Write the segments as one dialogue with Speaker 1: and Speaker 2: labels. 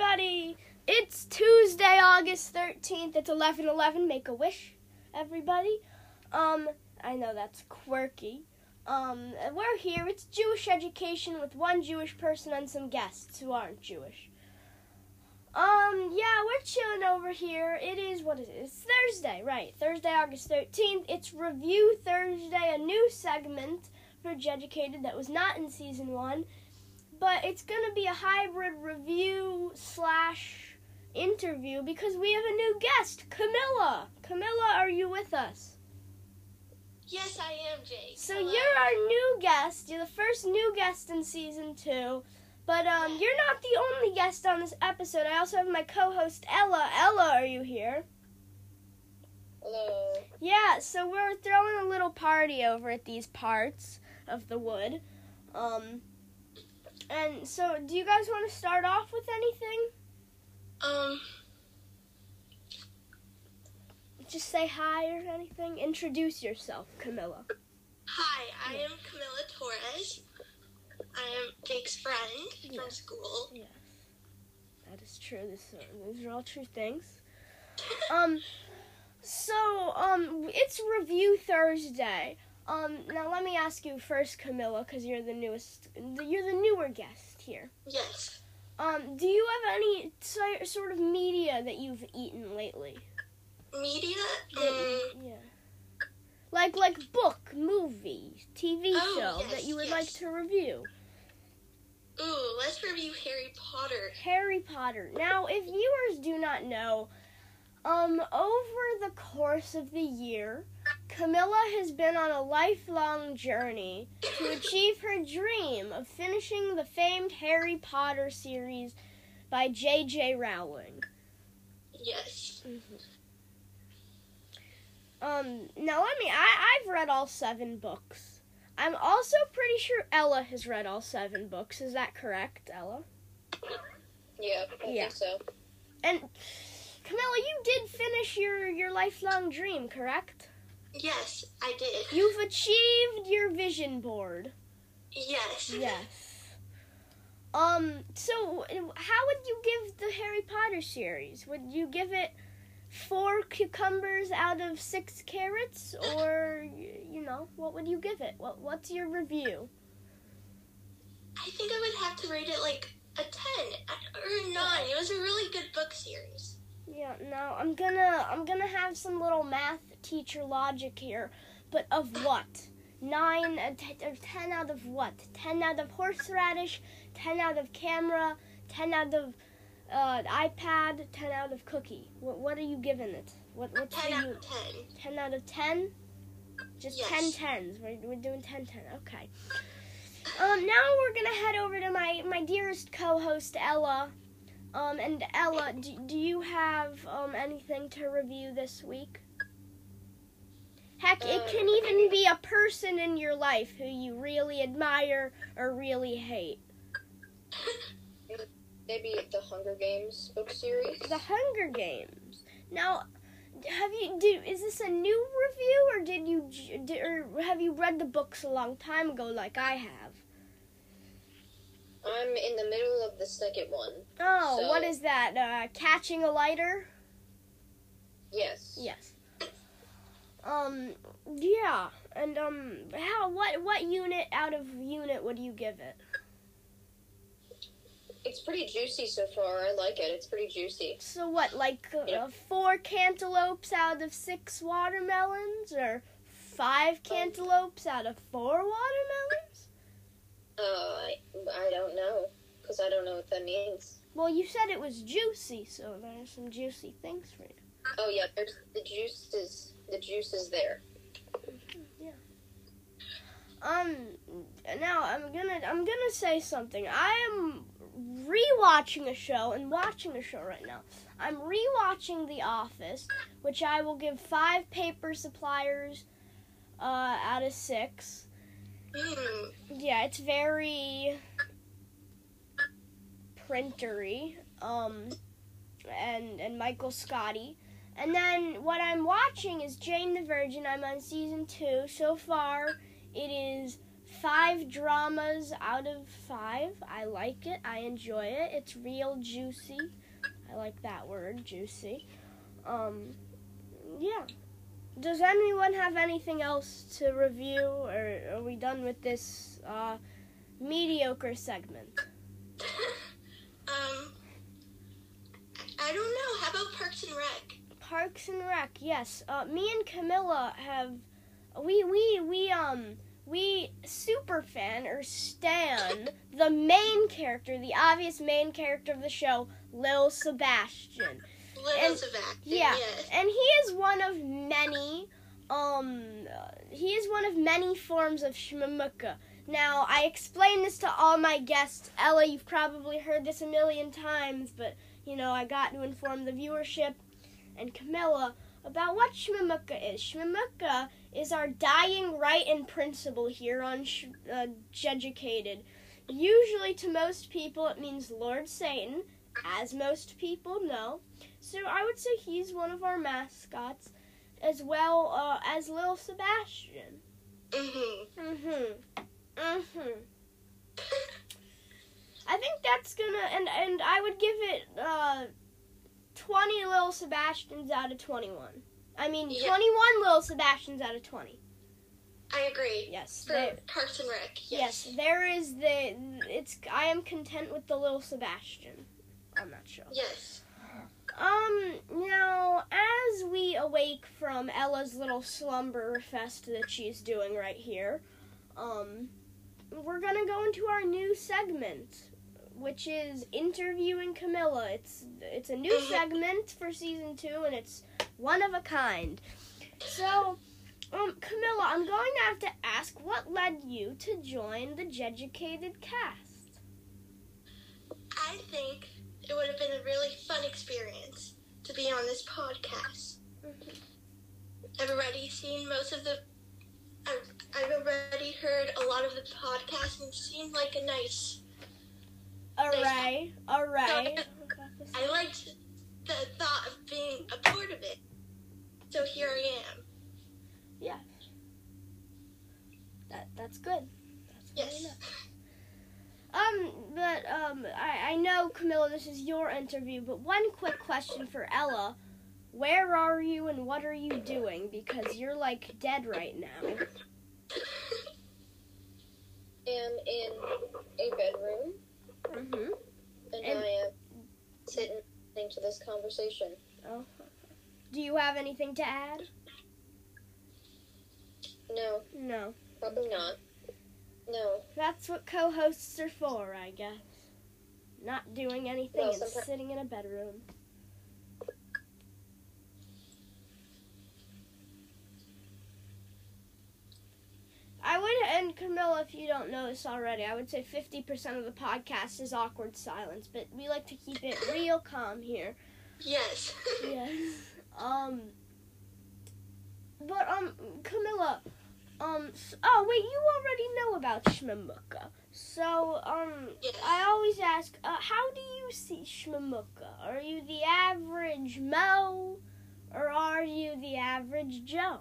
Speaker 1: everybody. It's Tuesday, August 13th. It's 11:11. Make a wish, everybody. Um, I know that's quirky. Um, we're here. It's Jewish education with one Jewish person and some guests who aren't Jewish. Um, yeah, we're chilling over here. It is what is it? It's Thursday, right? Thursday, August 13th. It's Review Thursday, a new segment for Educated that was not in season one, but it's gonna be a hybrid review slash interview because we have a new guest, Camilla. Camilla, are you with us?
Speaker 2: Yes, I am, Jake.
Speaker 1: So
Speaker 2: Hello.
Speaker 1: you're our new guest. You're the first new guest in season two. But um, you're not the only guest on this episode. I also have my co-host Ella. Ella, are you here?
Speaker 2: Hello.
Speaker 1: Yeah. So we're throwing a little party over at these parts of the wood. Um, and so do you guys want to start off with anything?
Speaker 2: Um,
Speaker 1: Just say hi or anything. Introduce yourself, Camilla.
Speaker 2: hi, I am Camilla Torres. I am Jake's friend
Speaker 1: Yeah.
Speaker 2: from school.
Speaker 1: Yes, that is true. This are, these are all true things. Um, so um, it's Review Thursday. Um, now let me ask you first, Camilla, because you're the newest, you're the newer guest here.
Speaker 2: yes.
Speaker 1: Um, do you have any si- sort of media that you've eaten lately?
Speaker 2: Media? Um,
Speaker 1: yeah. Like like book, movie, TV
Speaker 2: Oh,
Speaker 1: show that you would
Speaker 2: yes.
Speaker 1: like to review.
Speaker 2: ooh, let's review Harry Potter.
Speaker 1: Harry Potter. Now, if viewers do not know, um, over the course of the year, Camilla has been on a lifelong journey to achieve her dream of finishing the famed Harry Potter series by J.J. Rowling.
Speaker 2: yes.
Speaker 1: Um, now let me. I I've read all seven books. I'm also pretty sure Ella has read all seven books. Is that correct, Ella?
Speaker 2: Yeah, I
Speaker 1: Yeah.
Speaker 2: think so.
Speaker 1: And Camilla, you did finish your your lifelong dream, correct?
Speaker 2: Yes, I did.
Speaker 1: You've achieved your vision board.
Speaker 2: Yes.
Speaker 1: Yes. Um. So, how would you give the Harry Potter series? Would you give it four cucumbers out of six carrots, or you know, what would you give it? What What's your review?
Speaker 2: I think I would have to rate it like a 10 or a 9. It was a really good book series.
Speaker 1: Yeah. No, I'm gonna I'm gonna have some little math teacher logic here, but of what? Nine, uh, t- or ten out of what? Ten out of horseradish, ten out of camera, ten out of uh, iPad, ten out of cookie. What what are you giving it? What what's
Speaker 2: 10
Speaker 1: the
Speaker 2: out
Speaker 1: u-
Speaker 2: of 10.
Speaker 1: ten out of ten? Just
Speaker 2: Yes.
Speaker 1: ten tens. We're we're doing ten ten. Okay. Um, now we're gonna head over to my my dearest co-host Ella. Um, and Ella, do, do you have um anything to review this week? Heck, it can
Speaker 2: Uh,
Speaker 1: even be a person in your life who you really admire or really hate.
Speaker 3: maybe the Hunger Games book series.
Speaker 1: The Hunger Games. Now, have you did is this a new review or did you did, or have you read the books a long time ago like I have?
Speaker 3: I'm in the middle of the second one.
Speaker 1: Oh,
Speaker 3: So-
Speaker 1: what is that? Uh, catching a lighter?
Speaker 3: Yes.
Speaker 1: Yes. Um, yeah, and um, how what what unit out of unit would you give it?
Speaker 3: It's pretty juicy so far. I like it. It's pretty juicy.
Speaker 1: So what, like uh, four cantaloupes out of six watermelons, or five cantaloupes out of four watermelons?
Speaker 3: Uh, I, I don't know because I don't know what that means.
Speaker 1: Well, you said it was juicy, so there's some juicy things for you.
Speaker 3: Oh yeah, there's the juice is the juice is there. Yeah.
Speaker 1: Um, now I'm gonna I'm gonna say something. I am rewatching a show and watching a show right now. I'm rewatching The Office, which I will give five paper suppliers uh, out of six. Yeah, it's very printery. Um, and and Michael Scotty. And then what I'm watching is Jane the Virgin. I'm on season two. So far, it is five dramas out of five. I like it. I enjoy it. It's real juicy. I like that word, juicy. Um, yeah. Does anyone have anything else to review, or are we done with this uh, mediocre segment?
Speaker 2: um, I don't know. How about Parks and Rec?
Speaker 1: Parks and Rec, yes. Uh, me and Camilla have we we we um we super fan or stan the main character, the obvious main character of the show, Lil Sebastian.
Speaker 2: Little
Speaker 1: And- yeah.
Speaker 2: Yes.
Speaker 1: And he is one of many um he is one of many forms of shmamuka. Now, I explain this to all my guests. Ella, you've probably heard this a million times, but you know, I got to inform the viewership and Camilla about what shmamuka is. Shmamuka is our dying right and principle here on Sh- uh, Jeducated. Usually, to most people, it means Lord Satan, as most people know. So I would say he's one of our mascots, as well uh, as Lil Sebastian.
Speaker 2: Mhm.
Speaker 1: Mhm. Mhm. I think that's gonna and and I would give it uh, twenty Lil Sebastians out of twenty one. I mean
Speaker 2: Yeah.
Speaker 1: twenty one Lil Sebastians out of twenty.
Speaker 2: I agree.
Speaker 1: Yes.
Speaker 2: For Parks and Rec.
Speaker 1: yes.
Speaker 2: Yes.
Speaker 1: There is the it's I am content with the little Sebastian show.
Speaker 2: Yes.
Speaker 1: Um, now, as we awake from Ella's little slumber fest that she's doing right here, um, we're gonna go into our new segment, which is interviewing Camilla. It's it's a new
Speaker 2: Mhm.
Speaker 1: segment for season two, and it's one of a kind. So, um, Camilla, I'm going to have to ask, what led you to join the Jeducated cast?
Speaker 2: I think it would have been a really fun experience to be on this podcast. Mm-hmm. I've already seen most of the. I've, I've already heard a lot of the podcast and it seemed like a nice.
Speaker 1: Array, array.
Speaker 2: I liked the thought of being a part of it. So here I am. Yeah.
Speaker 1: That that's good. That's good
Speaker 2: Yes.
Speaker 1: Um, but um, I I know Camilla, this is your interview, but one quick question for Ella: Where are you and what are you doing? Because you're like dead right now.
Speaker 3: I am in a bedroom
Speaker 1: Mhm.
Speaker 3: and,
Speaker 1: And-
Speaker 3: I am sitting listening to this conversation.
Speaker 1: Oh. Do you have anything to add?
Speaker 3: No,
Speaker 1: No.
Speaker 3: probably not. No,
Speaker 1: That's what co-hosts are for, I guess. Not doing anything
Speaker 3: Well,
Speaker 1: and sitting in a bedroom. I would, and Camilla, if you don't know this already, I would say 50% of the podcast is awkward silence, but we like to keep it real calm here.
Speaker 2: Yes.
Speaker 1: Yes. Um. But um, Camilla. Um. s- Oh wait, you already know about Shmamuka. So um,
Speaker 2: Yes.
Speaker 1: I always ask, uh, how do you see Shmamuka? Are you the average Mo, or are you the average Joe?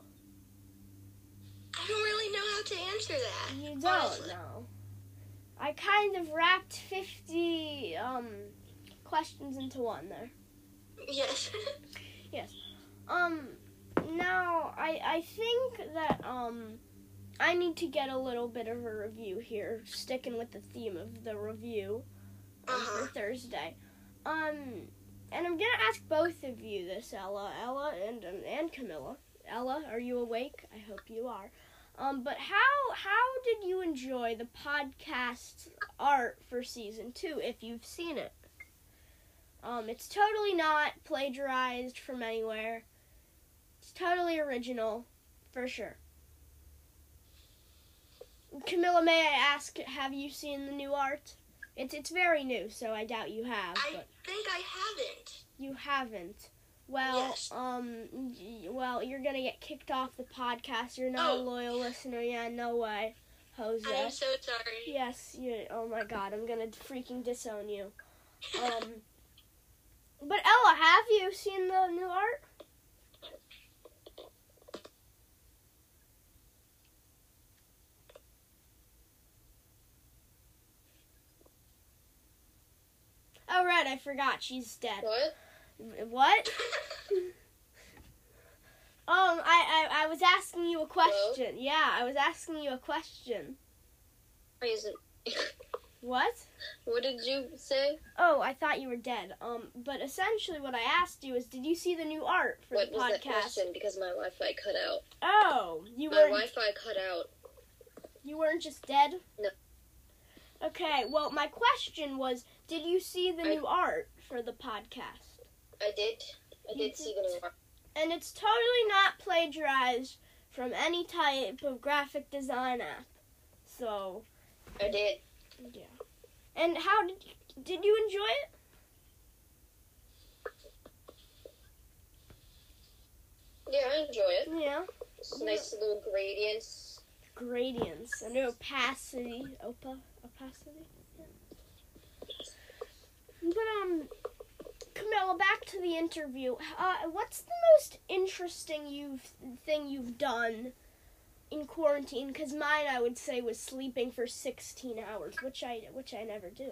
Speaker 2: I don't really know how to answer that.
Speaker 1: You don't
Speaker 2: honestly.
Speaker 1: know. I kind of wrapped fifty um questions into one there.
Speaker 2: Yes. yes.
Speaker 1: Um, now I I think that um I need to get a little bit of a review here, sticking with the theme of the review um,
Speaker 2: Uh-huh.
Speaker 1: for Thursday. Um, and I'm gonna ask both of you this, Ella, Ella, and um, and Camilla. Ella, are you awake? I hope you are. Um, but how how did you enjoy the podcast art for season two? If you've seen it, um, it's totally not plagiarized from anywhere. It's totally original, for sure. Camilla, may I ask, have you seen the new art? It's it's very new, so I doubt you have.
Speaker 2: I think I haven't.
Speaker 1: you haven't. Well,
Speaker 2: Yes.
Speaker 1: um, well, you're gonna get kicked off the podcast. You're not a
Speaker 2: Oh.
Speaker 1: loyal listener. Yeah, no way, Jose.
Speaker 2: I'm so sorry.
Speaker 1: Yes, you. Oh my God, I'm gonna freaking disown you. Um, but Ella, have you seen the new art? Oh right, I forgot. She's dead.
Speaker 3: What?
Speaker 1: What? Um, I, I I was asking you a question. Yeah, I was asking you a question. What?
Speaker 3: What did you say?
Speaker 1: Oh, I thought you were dead. Um, but essentially, what I asked you is, did you see the new art for
Speaker 3: What
Speaker 1: the
Speaker 3: was that
Speaker 1: podcast?
Speaker 3: question? Because my Wi-Fi cut out.
Speaker 1: Oh, you
Speaker 3: My
Speaker 1: weren't
Speaker 3: Wi-Fi cut out.
Speaker 1: you weren't just dead.
Speaker 3: No.
Speaker 1: Okay. Well, my question was, did you see the
Speaker 3: I-
Speaker 1: new art for the podcast?
Speaker 3: I did. I
Speaker 1: You
Speaker 3: did see the new. Art.
Speaker 1: And it's totally not plagiarized from any type of graphic design app. So,
Speaker 3: I did.
Speaker 1: yeah. And how did did you enjoy it?
Speaker 3: Yeah, I enjoy it.
Speaker 1: Yeah.
Speaker 3: It's nice little gradients.
Speaker 1: Gradients and opacity, opa, opacity. Yeah. But um, Camilla, back to the interview. Uh, what's the most interesting you've thing you've done in quarantine? Because mine, I would say, was sleeping for sixteen hours, which I which I never do.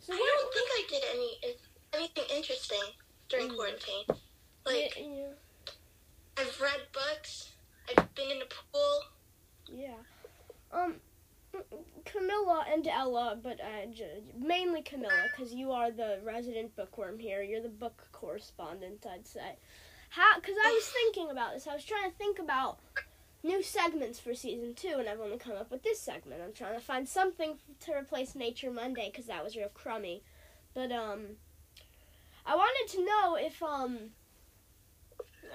Speaker 1: So
Speaker 2: I don't think I did any anything interesting during
Speaker 1: Mm.
Speaker 2: quarantine. Like
Speaker 1: yeah, yeah,
Speaker 2: I've read books. I've been in a pool.
Speaker 1: yeah. Um, Camilla and Ella, but uh, j- mainly Camilla, because you are the resident bookworm here. You're the book correspondent, I'd say. How? Because I was thinking about this. I was trying to think about new segments for season two, and I've only come up with this segment. I'm trying to find something to replace Nature Monday, because that was real crummy. But um, I wanted to know if um.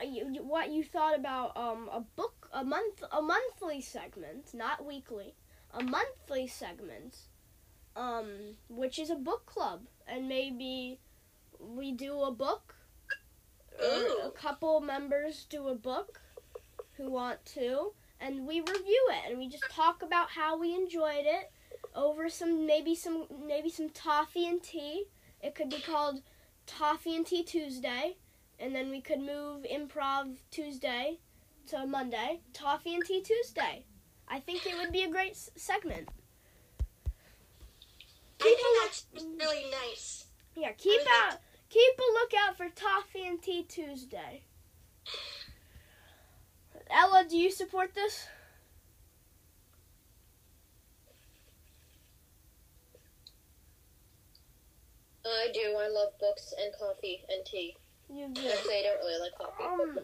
Speaker 1: You- what you thought about um a book a month a monthly segment not weekly a monthly segment, um, which is a book club, and maybe we do a book. Or
Speaker 2: Ooh.
Speaker 1: a couple members do a book who want to, and we review it, and we just talk about how we enjoyed it over some maybe some maybe some toffee and tea. It could be called Toffee and Tea Tuesday, and then we could move Improv Tuesday to Monday, Toffee and Tea Tuesday. I think it would be a great s- segment.
Speaker 2: I think that's really nice.
Speaker 1: Yeah, keep
Speaker 2: would like
Speaker 1: out, keep a lookout for Toffee and Tea Tuesday. Ella, do you support this?
Speaker 3: I do. I love books and coffee and tea.
Speaker 1: You do.
Speaker 3: Actually, I don't really like coffee.
Speaker 1: Um,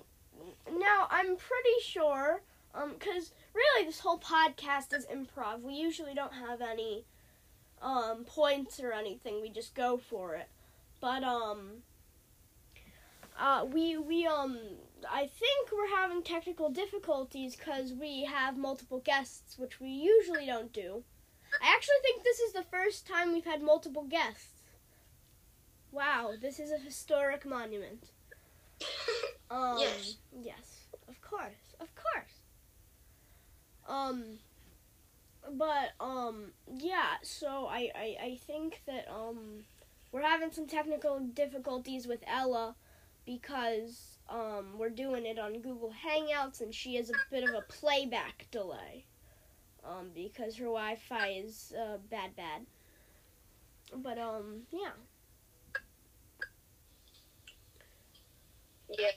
Speaker 1: now I'm pretty sure, um, because really this whole podcast is improv. We usually don't have any, um, points or anything. We just go for it. But um, uh, we we um, I think we're having technical difficulties because we have multiple guests, which we usually don't do. I actually think this is the first time we've had multiple guests. Wow, this is a historic monument. Um,
Speaker 2: Yes.
Speaker 1: Yes, course, of course. Um, but um, yeah. So I, I I think that um, we're having some technical difficulties with Ella because um we're doing it on Google Hangouts and she has a bit of a playback delay. Um, because her Wi-Fi is uh, bad, bad. But um, yeah.
Speaker 3: Yeah,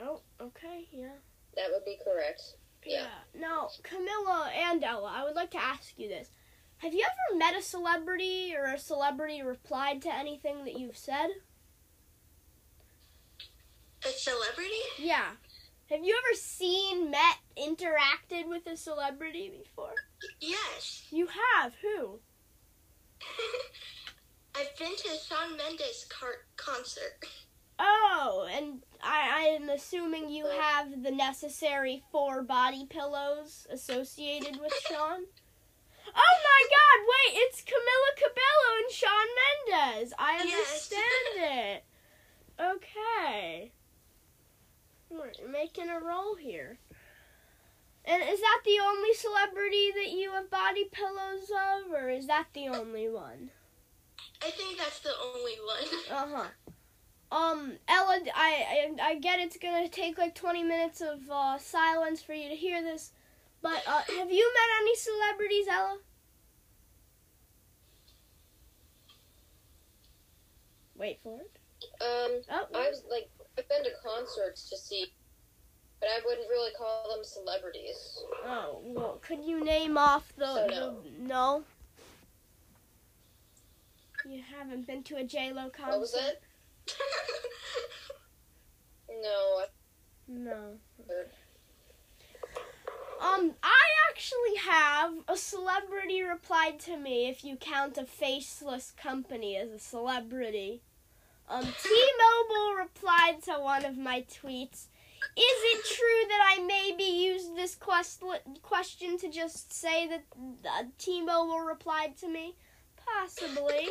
Speaker 1: Oh, okay, yeah.
Speaker 3: that would be correct. Yeah.
Speaker 1: Now, Camilla and Ella, I would like to ask you this. Have you ever met a celebrity or a celebrity replied to anything that you've said?
Speaker 2: A celebrity?
Speaker 1: Yeah. Have you ever seen, met, interacted with a celebrity before?
Speaker 2: Yes.
Speaker 1: You have. Who?
Speaker 2: I've been to a Shawn Mendes car- concert.
Speaker 1: Oh, and I, I am assuming you have the necessary four body pillows associated with Shawn. Oh my god, wait, it's Camilla Cabello and Shawn Mendes. I
Speaker 2: Yes.
Speaker 1: understand it. Okay. We're making a roll here. And is that the only celebrity that you have body pillows of, or is that the only one?
Speaker 2: I think that's the only one.
Speaker 1: Uh huh um ella I, I i get it's gonna take like 20 minutes of uh, silence for you to hear this but uh, have you met any celebrities ella? Wait for it.
Speaker 3: Um
Speaker 1: oh,
Speaker 3: i was like i've been to concerts to see but i wouldn't really call them celebrities.
Speaker 1: Oh well could you name off the,
Speaker 3: so no.
Speaker 1: the
Speaker 3: no.
Speaker 1: you haven't been to a j lo concert?
Speaker 3: What was no,
Speaker 1: No. Um, I actually have a celebrity replied to me if you count a faceless company as a celebrity. Um, T-Mobile replied to one of my tweets. Is it true that I maybe used this quest- question to just say that uh, T-Mobile replied to me? Possibly.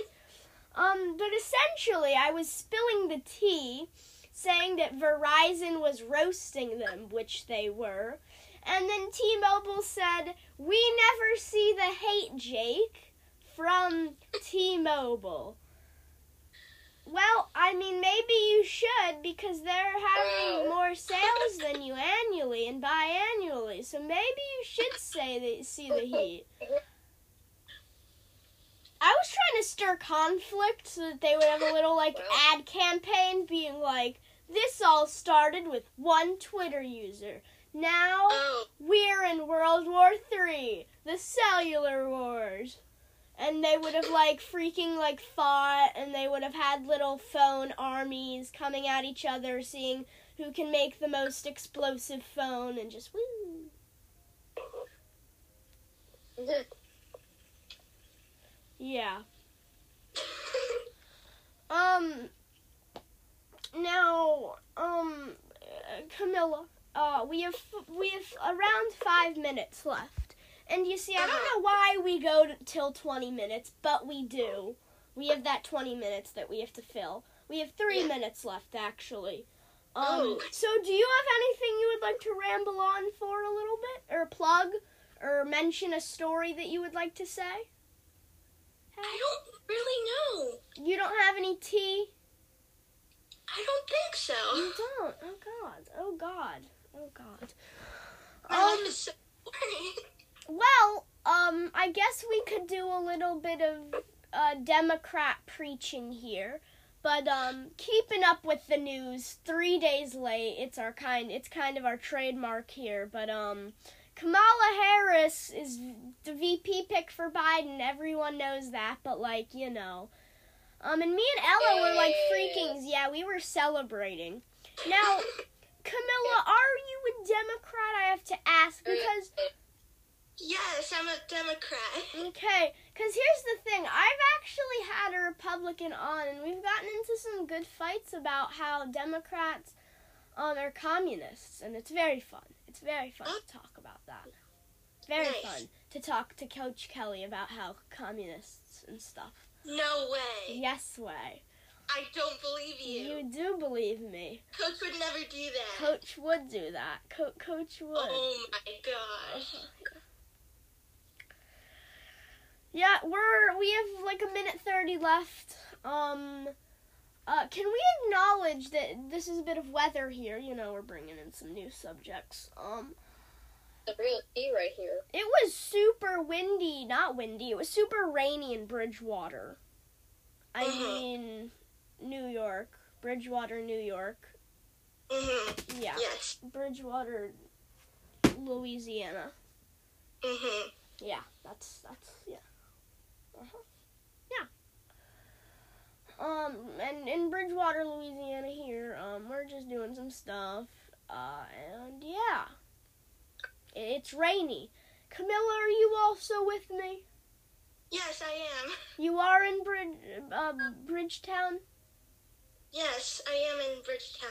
Speaker 1: Um, but essentially, I was spilling the tea, saying that Verizon was roasting them, which they were. And then T Mobile said, We never see the hate, Jake, from T Mobile. Well, I mean, maybe you should because they're having more sales than you annually and biannually. So maybe you should say that see the heat. I was trying to stir conflict so that they would have a little like
Speaker 3: Wow.
Speaker 1: ad campaign being like, this all started with one Twitter user. Now
Speaker 2: oh,
Speaker 1: we're in World War Three, the cellular wars. And they would have like freaking like fought and they would have had little phone armies coming at each other, seeing who can make the most explosive phone and just woo. Yeah. Um now um Camilla, uh we have we have around 5 minutes left. And you see, I don't know why we go to, till 20 minutes, but we do. We have that 20 minutes that we have to fill. We have 3
Speaker 2: Yeah.
Speaker 1: minutes left actually. Um
Speaker 2: Oh.
Speaker 1: so do you have anything you would like to ramble on for a little bit or plug or mention a story that you would like to say?
Speaker 2: I don't really know.
Speaker 1: You don't have any tea?
Speaker 2: I don't think so.
Speaker 1: You don't. Oh god. Oh god. Oh god.
Speaker 2: My
Speaker 1: Um
Speaker 2: life is so boring.
Speaker 1: well, um I guess we could do a little bit of uh Democrat preaching here. But um keeping up with the news 3 days late. It's our kind it's kind of our trademark here, but um Kamala Harris is the VP pick for Biden. Everyone knows that, but like, you know. Um and me and Ella were like freaking yeah, we were celebrating. Now, Camilla, are you a Democrat? I have to ask because
Speaker 2: yes, I'm a Democrat.
Speaker 1: okay, because here's the thing. I've actually had a Republican on, and we've gotten into some good fights about how Democrats um are communists, and it's very fun. It's very fun to talk about that. Very
Speaker 2: Nice.
Speaker 1: fun to talk to Coach Kelly about how communists and stuff.
Speaker 2: No way.
Speaker 1: Yes way.
Speaker 2: I don't believe you.
Speaker 1: You do believe me.
Speaker 2: Coach would never do that.
Speaker 1: Coach would do that. Co- Coach would.
Speaker 2: Oh my gosh.
Speaker 1: Yeah, we're we have like a minute thirty left. Um, uh, can we acknowledge that this is a bit of weather here? You know, we're bringing in some new subjects. Um,
Speaker 3: the real tea right here.
Speaker 1: it was super windy, not windy. It was super rainy in Bridgewater. I
Speaker 2: Mhm.
Speaker 1: mean, New York, Bridgewater, New York.
Speaker 2: Mhm.
Speaker 1: Yeah,
Speaker 2: Yes.
Speaker 1: Bridgewater, Louisiana.
Speaker 2: Mhm.
Speaker 1: Yeah, that's that's yeah. Uh-huh. Um, and in Bridgewater, Louisiana, here, um, we're just doing some stuff. Uh, and yeah, it's rainy. Camilla, are you also with me?
Speaker 2: Yes, I am.
Speaker 1: You are in Bridge, uh, Bridgetown.
Speaker 2: Yes, I am in Bridgetown,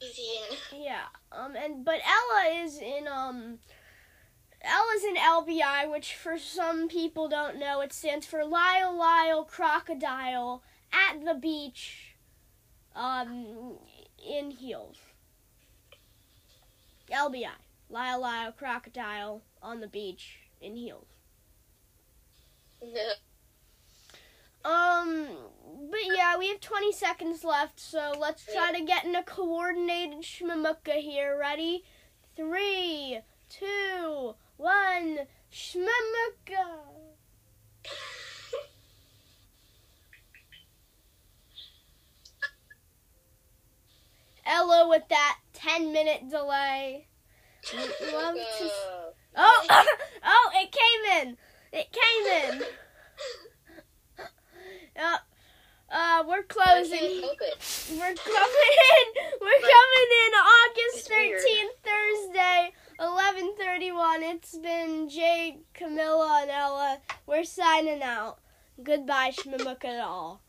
Speaker 2: Louisiana.
Speaker 1: Yeah. Um, and but Ella is in um. Ella's in LBI, which for some people don't know, it stands for Lyle Lyle Crocodile at the beach, um, in heels. LBI, Lyle Lyle Crocodile on the beach in heels. Um, but yeah, we have 20 seconds left, so let's try to get in a coordinated shmamuka here. Ready? Three, two, one, shmamuka. With that 10 minute delay. Love to-
Speaker 3: Uh,
Speaker 1: Oh, oh, it came in. It came in. Yep. Uh, we're closing.
Speaker 3: can't help it.
Speaker 1: We're coming in. We're coming in August thirteenth, Thursday, eleven thirty-one. It's been Jay, Camilla, and Ella. We're signing out. Goodbye, Shmimukadal. all.